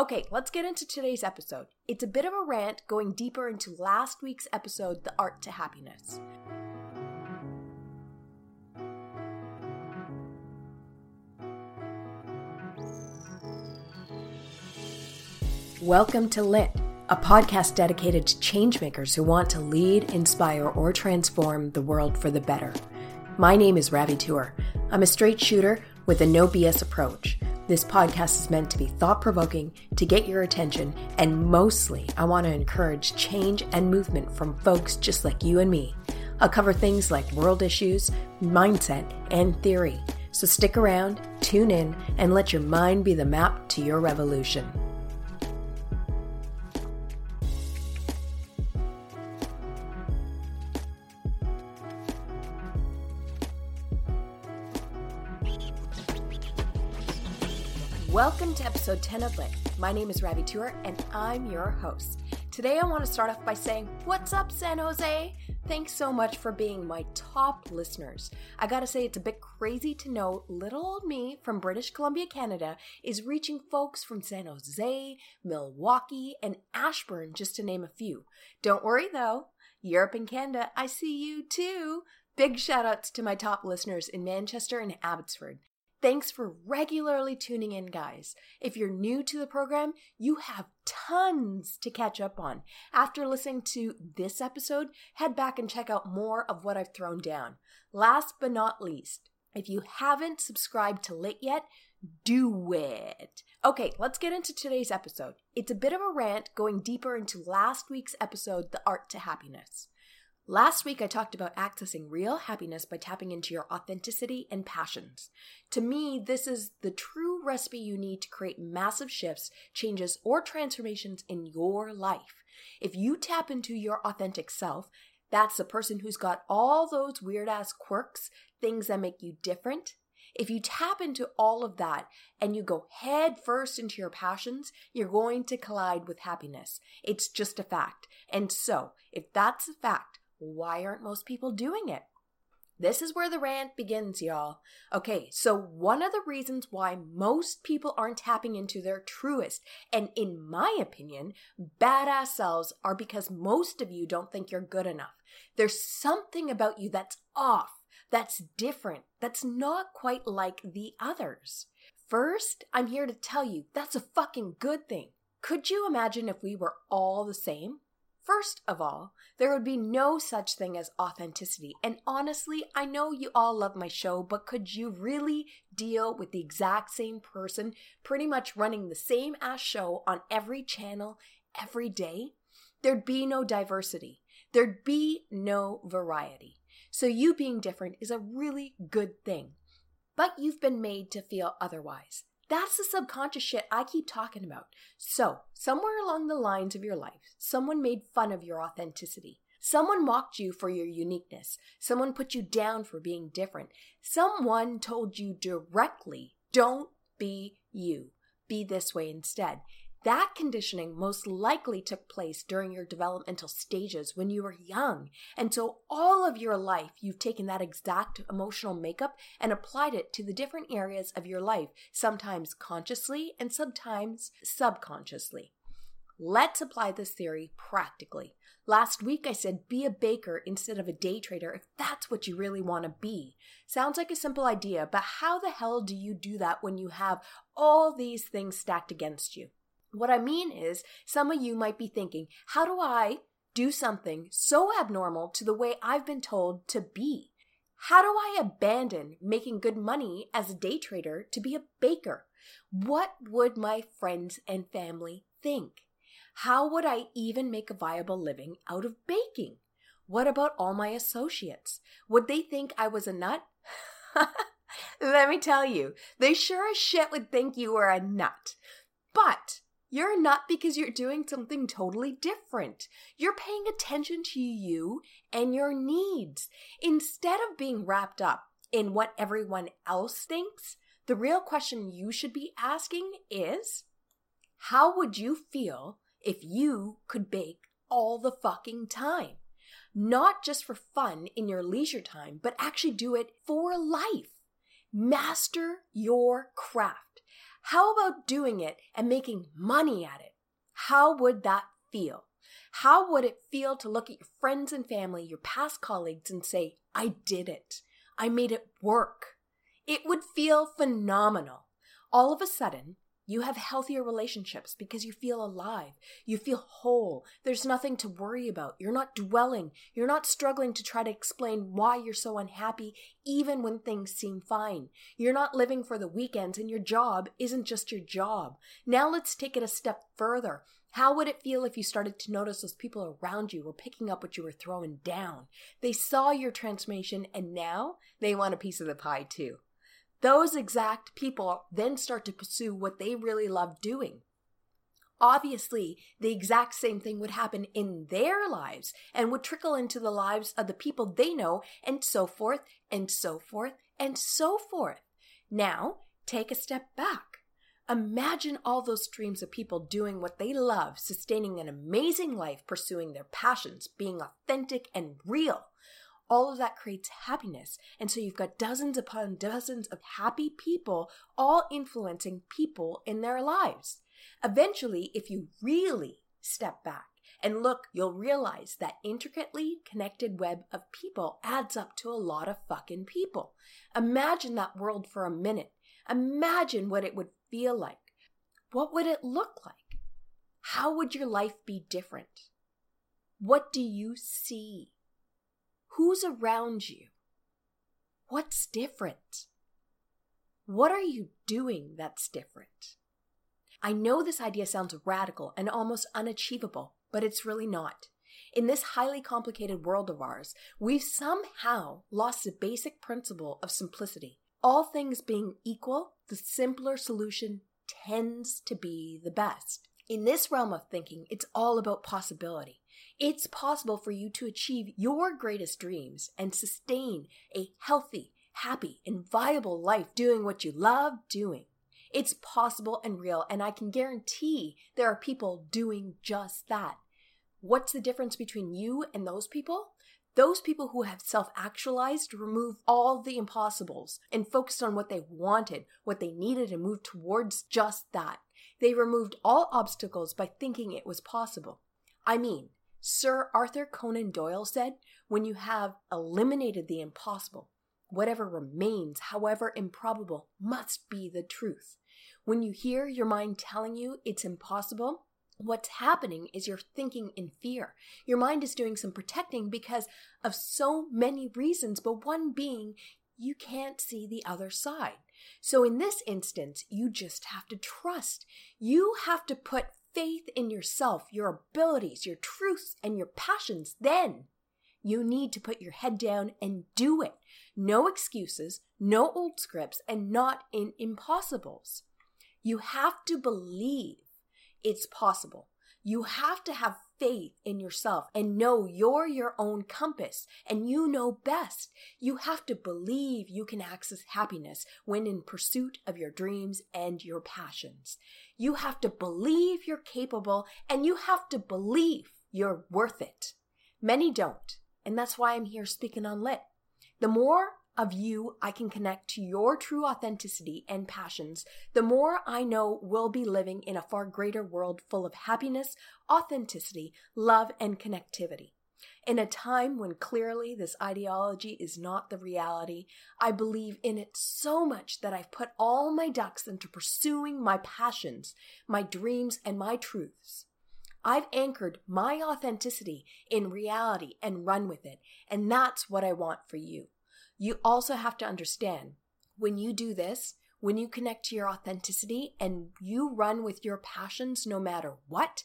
Okay, let's get into today's episode. It's a bit of a rant going deeper into last week's episode, The Art to Happiness. Welcome to Lit, a podcast dedicated to changemakers who want to lead, inspire, or transform the world for the better. My name is Ravi Tour. I'm a straight shooter with a no BS approach. This podcast is meant to be thought provoking, to get your attention, and mostly I want to encourage change and movement from folks just like you and me. I'll cover things like world issues, mindset, and theory. So stick around, tune in, and let your mind be the map to your revolution. Welcome to episode 10 of Lit. My name is Ravi Tour and I'm your host. Today I want to start off by saying, What's up, San Jose? Thanks so much for being my top listeners. I gotta say, it's a bit crazy to know little old me from British Columbia, Canada, is reaching folks from San Jose, Milwaukee, and Ashburn, just to name a few. Don't worry though, Europe and Canada, I see you too. Big shout outs to my top listeners in Manchester and Abbotsford. Thanks for regularly tuning in, guys. If you're new to the program, you have tons to catch up on. After listening to this episode, head back and check out more of what I've thrown down. Last but not least, if you haven't subscribed to Lit yet, do it. Okay, let's get into today's episode. It's a bit of a rant going deeper into last week's episode, The Art to Happiness. Last week, I talked about accessing real happiness by tapping into your authenticity and passions. To me, this is the true recipe you need to create massive shifts, changes, or transformations in your life. If you tap into your authentic self, that's the person who's got all those weird ass quirks, things that make you different. If you tap into all of that and you go head first into your passions, you're going to collide with happiness. It's just a fact. And so, if that's a fact, why aren't most people doing it? This is where the rant begins, y'all. Okay, so one of the reasons why most people aren't tapping into their truest, and in my opinion, badass selves are because most of you don't think you're good enough. There's something about you that's off, that's different, that's not quite like the others. First, I'm here to tell you that's a fucking good thing. Could you imagine if we were all the same? First of all, there would be no such thing as authenticity. And honestly, I know you all love my show, but could you really deal with the exact same person pretty much running the same ass show on every channel every day? There'd be no diversity. There'd be no variety. So you being different is a really good thing. But you've been made to feel otherwise. That's the subconscious shit I keep talking about. So, somewhere along the lines of your life, someone made fun of your authenticity. Someone mocked you for your uniqueness. Someone put you down for being different. Someone told you directly, don't be you. Be this way instead. That conditioning most likely took place during your developmental stages when you were young. And so, all of your life, you've taken that exact emotional makeup and applied it to the different areas of your life, sometimes consciously and sometimes subconsciously. Let's apply this theory practically. Last week I said be a baker instead of a day trader if that's what you really want to be. Sounds like a simple idea, but how the hell do you do that when you have all these things stacked against you? What I mean is, some of you might be thinking, how do I do something so abnormal to the way I've been told to be? How do I abandon making good money as a day trader to be a baker? What would my friends and family think? How would I even make a viable living out of baking? What about all my associates? Would they think I was a nut? Let me tell you, they sure as shit would think you were a nut. But you're not because you're doing something totally different. You're paying attention to you and your needs. Instead of being wrapped up in what everyone else thinks, the real question you should be asking is how would you feel if you could bake all the fucking time? Not just for fun in your leisure time, but actually do it for life. Master your craft. How about doing it and making money at it? How would that feel? How would it feel to look at your friends and family, your past colleagues, and say, I did it? I made it work. It would feel phenomenal. All of a sudden, you have healthier relationships because you feel alive. You feel whole. There's nothing to worry about. You're not dwelling. You're not struggling to try to explain why you're so unhappy, even when things seem fine. You're not living for the weekends, and your job isn't just your job. Now let's take it a step further. How would it feel if you started to notice those people around you were picking up what you were throwing down? They saw your transformation and now they want a piece of the pie too. Those exact people then start to pursue what they really love doing. Obviously, the exact same thing would happen in their lives and would trickle into the lives of the people they know, and so forth, and so forth, and so forth. Now, take a step back. Imagine all those streams of people doing what they love, sustaining an amazing life, pursuing their passions, being authentic and real all of that creates happiness. And so you've got dozens upon dozens of happy people all influencing people in their lives. Eventually, if you really step back and look, you'll realize that intricately connected web of people adds up to a lot of fucking people. Imagine that world for a minute. Imagine what it would feel like. What would it look like? How would your life be different? What do you see? Who's around you? What's different? What are you doing that's different? I know this idea sounds radical and almost unachievable, but it's really not. In this highly complicated world of ours, we've somehow lost the basic principle of simplicity. All things being equal, the simpler solution tends to be the best. In this realm of thinking, it's all about possibility. It's possible for you to achieve your greatest dreams and sustain a healthy, happy, and viable life doing what you love doing. It's possible and real, and I can guarantee there are people doing just that. What's the difference between you and those people? Those people who have self actualized remove all the impossibles and focused on what they wanted, what they needed, and moved towards just that. They removed all obstacles by thinking it was possible. I mean, Sir Arthur Conan Doyle said, when you have eliminated the impossible, whatever remains, however improbable, must be the truth. When you hear your mind telling you it's impossible, what's happening is you're thinking in fear. Your mind is doing some protecting because of so many reasons, but one being you can't see the other side. So in this instance, you just have to trust. You have to put faith in yourself, your abilities, your truths, and your passions. Then you need to put your head down and do it. No excuses, no old scripts, and not in impossibles. You have to believe it's possible. You have to have faith in yourself and know you're your own compass and you know best. You have to believe you can access happiness when in pursuit of your dreams and your passions. You have to believe you're capable and you have to believe you're worth it. Many don't, and that's why I'm here speaking on lit. The more of you I can connect to your true authenticity and passions, the more I know we'll be living in a far greater world full of happiness, authenticity, love, and connectivity. In a time when clearly this ideology is not the reality, I believe in it so much that I've put all my ducks into pursuing my passions, my dreams, and my truths. I've anchored my authenticity in reality and run with it, and that's what I want for you. You also have to understand when you do this, when you connect to your authenticity and you run with your passions no matter what,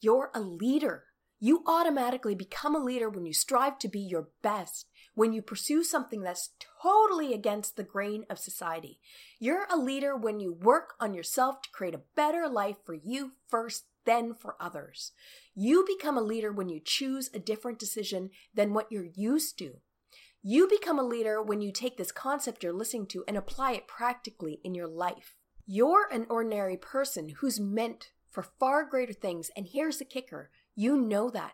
you're a leader. You automatically become a leader when you strive to be your best, when you pursue something that's totally against the grain of society. You're a leader when you work on yourself to create a better life for you first, then for others. You become a leader when you choose a different decision than what you're used to. You become a leader when you take this concept you're listening to and apply it practically in your life. You're an ordinary person who's meant for far greater things, and here's the kicker you know that.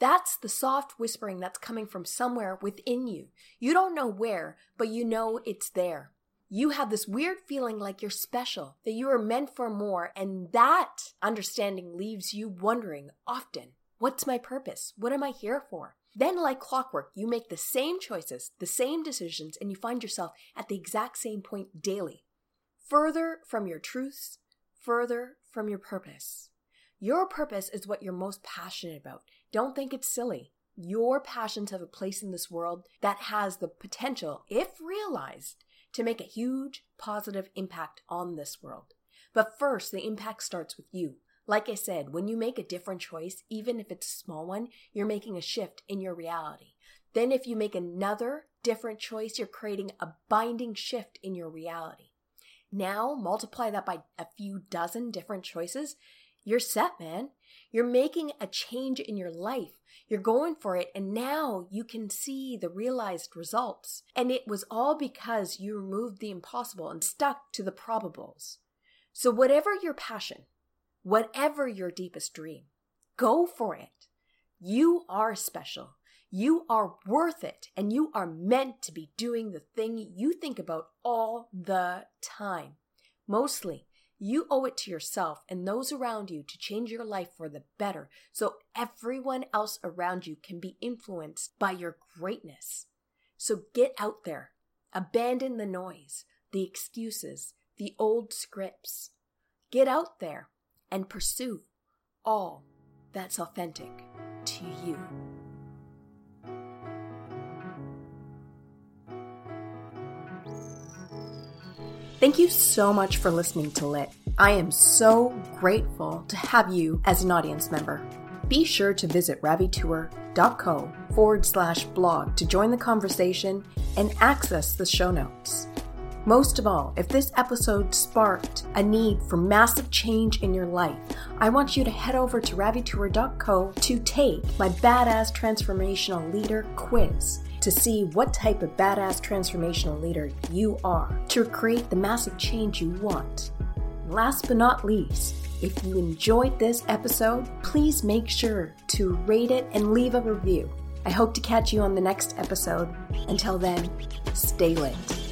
That's the soft whispering that's coming from somewhere within you. You don't know where, but you know it's there. you have this weird feeling like you're special, that you are meant for more, and that understanding leaves you wondering often what's my purpose? What am I here for? Then, like clockwork, you make the same choices, the same decisions, and you find yourself at the exact same point daily. Further from your truths, further from your purpose. Your purpose is what you're most passionate about. Don't think it's silly. Your passions have a place in this world that has the potential, if realized, to make a huge positive impact on this world. But first, the impact starts with you. Like I said, when you make a different choice, even if it's a small one, you're making a shift in your reality. Then, if you make another different choice, you're creating a binding shift in your reality. Now, multiply that by a few dozen different choices, you're set, man. You're making a change in your life. You're going for it, and now you can see the realized results. And it was all because you removed the impossible and stuck to the probables. So, whatever your passion, whatever your deepest dream, go for it. You are special. You are worth it, and you are meant to be doing the thing you think about all the time. Mostly, you owe it to yourself and those around you to change your life for the better so everyone else around you can be influenced by your greatness. So get out there, abandon the noise, the excuses, the old scripts. Get out there and pursue all that's authentic to you. Thank you so much for listening to Lit. I am so grateful to have you as an audience member. Be sure to visit ravitour.co forward slash blog to join the conversation and access the show notes. Most of all, if this episode sparked a need for massive change in your life, I want you to head over to ravitour.co to take my Badass Transformational Leader quiz to see what type of badass transformational leader you are to create the massive change you want. Last but not least, if you enjoyed this episode, please make sure to rate it and leave a review. I hope to catch you on the next episode. Until then, stay lit.